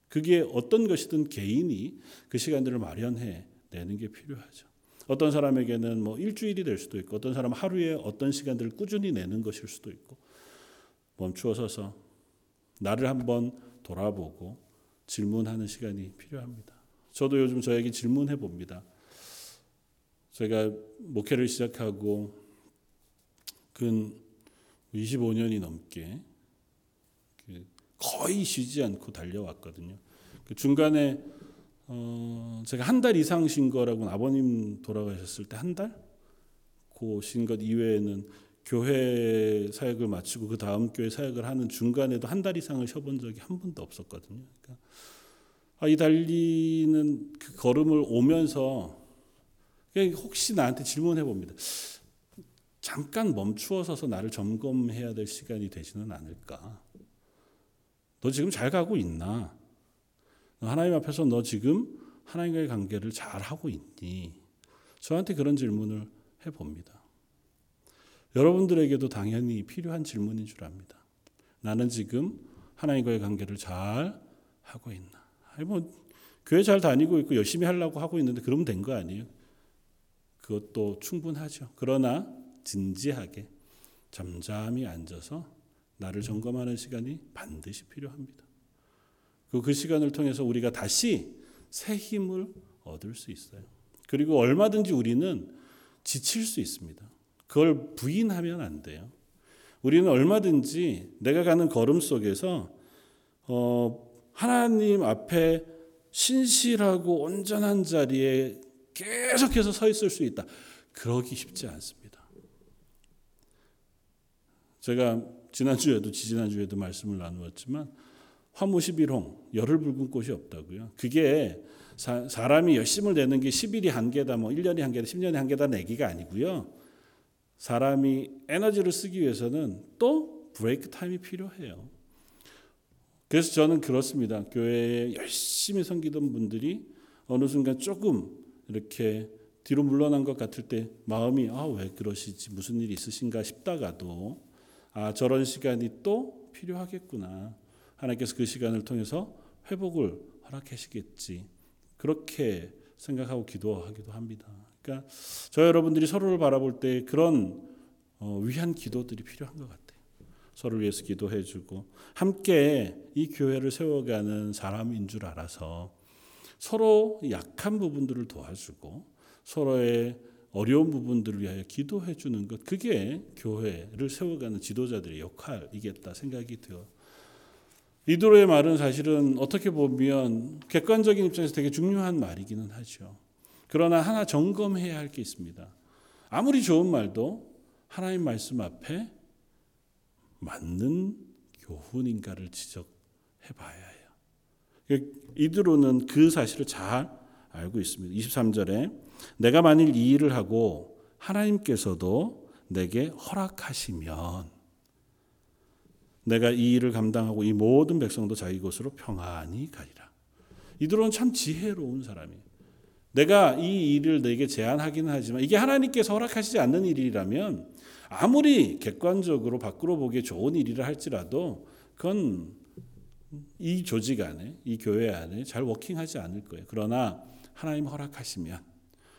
그게 어떤 것이든 개인이 그 시간들을 마련해 내는 게 필요하죠. 어떤 사람에게는 뭐 일주일이 될 수도 있고 어떤 사람은 하루에 어떤 시간들을 꾸준히 내는 것일 수도 있고 멈추어 서서 나를 한번 돌아보고 질문하는 시간이 필요합니다. 저도 요즘 저에게 질문해 봅니다. 제가 목회를 시작하고 근 25년이 넘게 그 거의 쉬지 않고 달려왔거든요. 그 중간에 어 제가 한 달 이상 쉰 거라고는 아버님 돌아가셨을 때 한 달? 그쉰것 이외에는 교회 사역을 마치고 그 다음 교회 사역을 하는 중간에도 한 달 이상을 쉬어본 적이 한 번도 없었거든요. 그러니까 아, 이 달리는 그 걸음을 오면서 혹시 나한테 질문해 봅니다. 잠깐 멈추어 서서 나를 점검해야 될 시간이 되지는 않을까? 너 지금 잘 가고 있나? 하나님 앞에서 너 지금 하나님과의 관계를 잘 하고 있니? 저한테 그런 질문을 해 봅니다. 여러분들에게도 당연히 필요한 질문인 줄 압니다. 나는 지금 하나님과의 관계를 잘 하고 있나? 아니 뭐 교회 잘 다니고 있고 열심히 하려고 하고 있는데 그러면 된 거 아니에요? 그것도 충분하죠. 그러나 진지하게 잠잠히 앉아서 나를 점검하는 시간이 반드시 필요합니다. 그 시간을 통해서 우리가 다시 새 힘을 얻을 수 있어요. 그리고 얼마든지 우리는 지칠 수 있습니다. 그걸 부인하면 안 돼요. 우리는 얼마든지 내가 가는 걸음 속에서 어, 하나님 앞에 신실하고 온전한 자리에 계속해서 서 있을 수 있다. 그러기 쉽지 않습니다. 제가 지난주에도 지지난주에도 말씀을 나누었지만 화무 11홍 열을 붉은 꽃이 없다고요. 그게 사, 람이 열심을 내는 게 10일이 한계다 뭐 1년이 한계다 10년이 한계다 내기가 아니고요. 사람이 에너지를 쓰기 위해서는 또 브레이크 타임이 필요해요. 그래서 저는 그렇습니다. 교회에 열심히 섬기던 분들이 어느 순간 조금 이렇게 뒤로 물러난 것 같을 때 마음이 아 왜 그러시지 무슨 일이 있으신가 싶다가도 아 저런 시간이 또 필요하겠구나 하나님께서 그 시간을 통해서 회복을 허락하시겠지 그렇게 생각하고 기도하기도 합니다. 그러니까 저 여러분들이 서로를 바라볼 때 그런 어, 위한 기도들이 필요한 것 같아요. 서로를 위해서 기도해주고 함께 이 교회를 세워가는 사람인 줄 알아서 서로 약한 부분들을 도와주고 서로의 어려운 부분들을 위하여 기도해 주는 것 그게 교회를 세워가는 지도자들의 역할이겠다 생각이 되어 이도로의 말은 사실은 어떻게 보면 객관적인 입장에서 되게 중요한 말이기는 하죠. 그러나 하나 점검해야 할 게 있습니다. 아무리 좋은 말도 하나님 말씀 앞에 맞는 교훈인가를 지적해 봐야 해요. 이드로는 그 사실을 잘 알고 있습니다. 23절에 내가 만일 이 일을 하고 하나님께서도 내게 허락하시면 내가 이 일을 감당하고 이 모든 백성도 자기 곳으로 평안히 가리라. 이들은 참 지혜로운 사람이에요. 내가 이 일을 내게 제안하기는 하지만 이게 하나님께서 허락하시지 않는 일이라면 아무리 객관적으로 밖으로 보기에 좋은 일이라 할지라도 그건 이 조직 안에 이 교회 안에 잘 워킹하지 않을 거예요. 그러나 하나님 허락하시면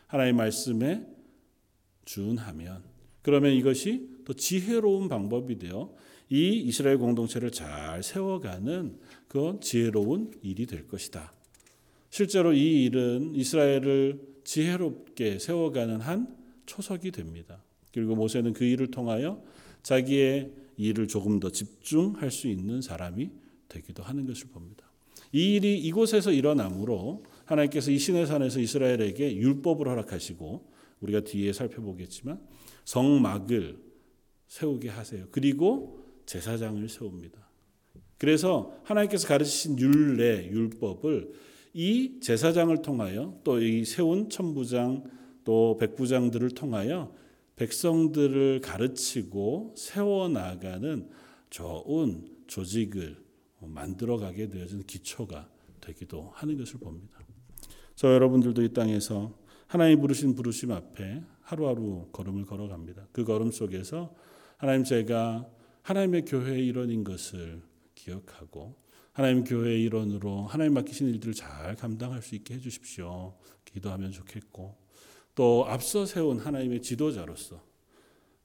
하나님 말씀에 준하면 그러면 이것이 또 지혜로운 방법이 되어 이 이스라엘 공동체를 잘 세워가는 그 지혜로운 일이 될 것이다. 실제로 이 일은 이스라엘을 지혜롭게 세워가는 한 초석이 됩니다. 그리고 모세는 그 일을 통하여 자기의 일을 조금 더 집중할 수 있는 사람이 되기도 하는 것을 봅니다. 이 일이 이곳에서 일어나므로 하나님께서 이 시내산에서 이스라엘에게 율법을 허락하시고 우리가 뒤에 살펴보겠지만 성막을 세우게 하세요. 그리고 제사장을 세웁니다. 그래서 하나님께서 가르치신 율례, 율법을 이 제사장을 통하여 또 이 세운 천부장 또 백부장들을 통하여 백성들을 가르치고 세워나가는 좋은 조직을 만들어가게 되어진 기초가 되기도 하는 것을 봅니다. 저 여러분들도 이 땅에서 하나님 부르신 부르심 앞에 하루하루 걸음을 걸어갑니다. 그 걸음 속에서 하나님 제가 하나님의 교회의 일원인 것을 기억하고 하나님 교회의 일원으로 하나님 맡기신 일들을 잘 감당할 수 있게 해주십시오. 기도하면 좋겠고 또 앞서 세운 하나님의 지도자로서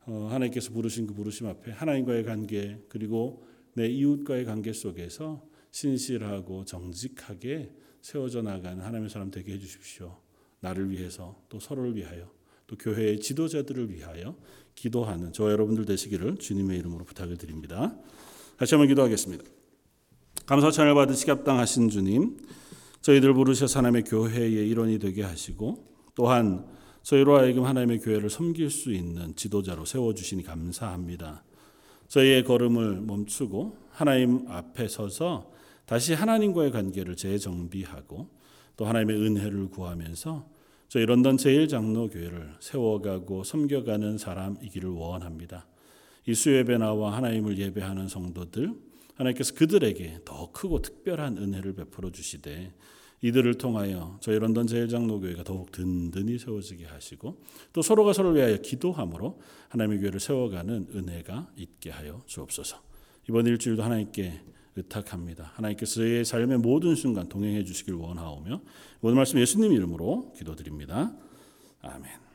어, 하나님께서 부르신 그 부르심 앞에 하나님과의 관계 그리고 내 이웃과의 관계 속에서 신실하고 정직하게 세워져 나가는 하나님의 사람 되게 해주십시오. 나를 위해서 또 서로를 위하여 또 교회의 지도자들을 위하여 기도하는 저 여러분들 되시기를 주님의 이름으로 부탁을 드립니다. 다시 한번 기도하겠습니다. 감사 찬을 받으시기 합당하신 주님, 저희들 부르셔서 하나님의 교회의 일원이 되게 하시고 또한 저희로 하여금 하나님의 교회를 섬길 수 있는 지도자로 세워주시니 감사합니다. 저희의 걸음을 멈추고 하나님 앞에 서서 다시 하나님과의 관계를 재정비하고 또 하나님의 은혜를 구하면서 저희 런던 제일장로교회를 세워가고 섬겨가는 사람이기를 원합니다. 이 수예배 나와 하나님을 예배하는 성도들 하나님께서 그들에게 더 크고 특별한 은혜를 베풀어 주시되 이들을 통하여 저희 런던 제일장로교회가 더욱 든든히 세워지게 하시고 또 서로가 서로를 위하여 기도함으로 하나님의 교회를 세워가는 은혜가 있게 하여 주옵소서. 이번 일주일도 하나님께 의탁합니다. 하나님께서 저의 삶의 모든 순간 동행해 주시길 원하오며 오늘 말씀 예수님 이름으로 기도드립니다. 아멘.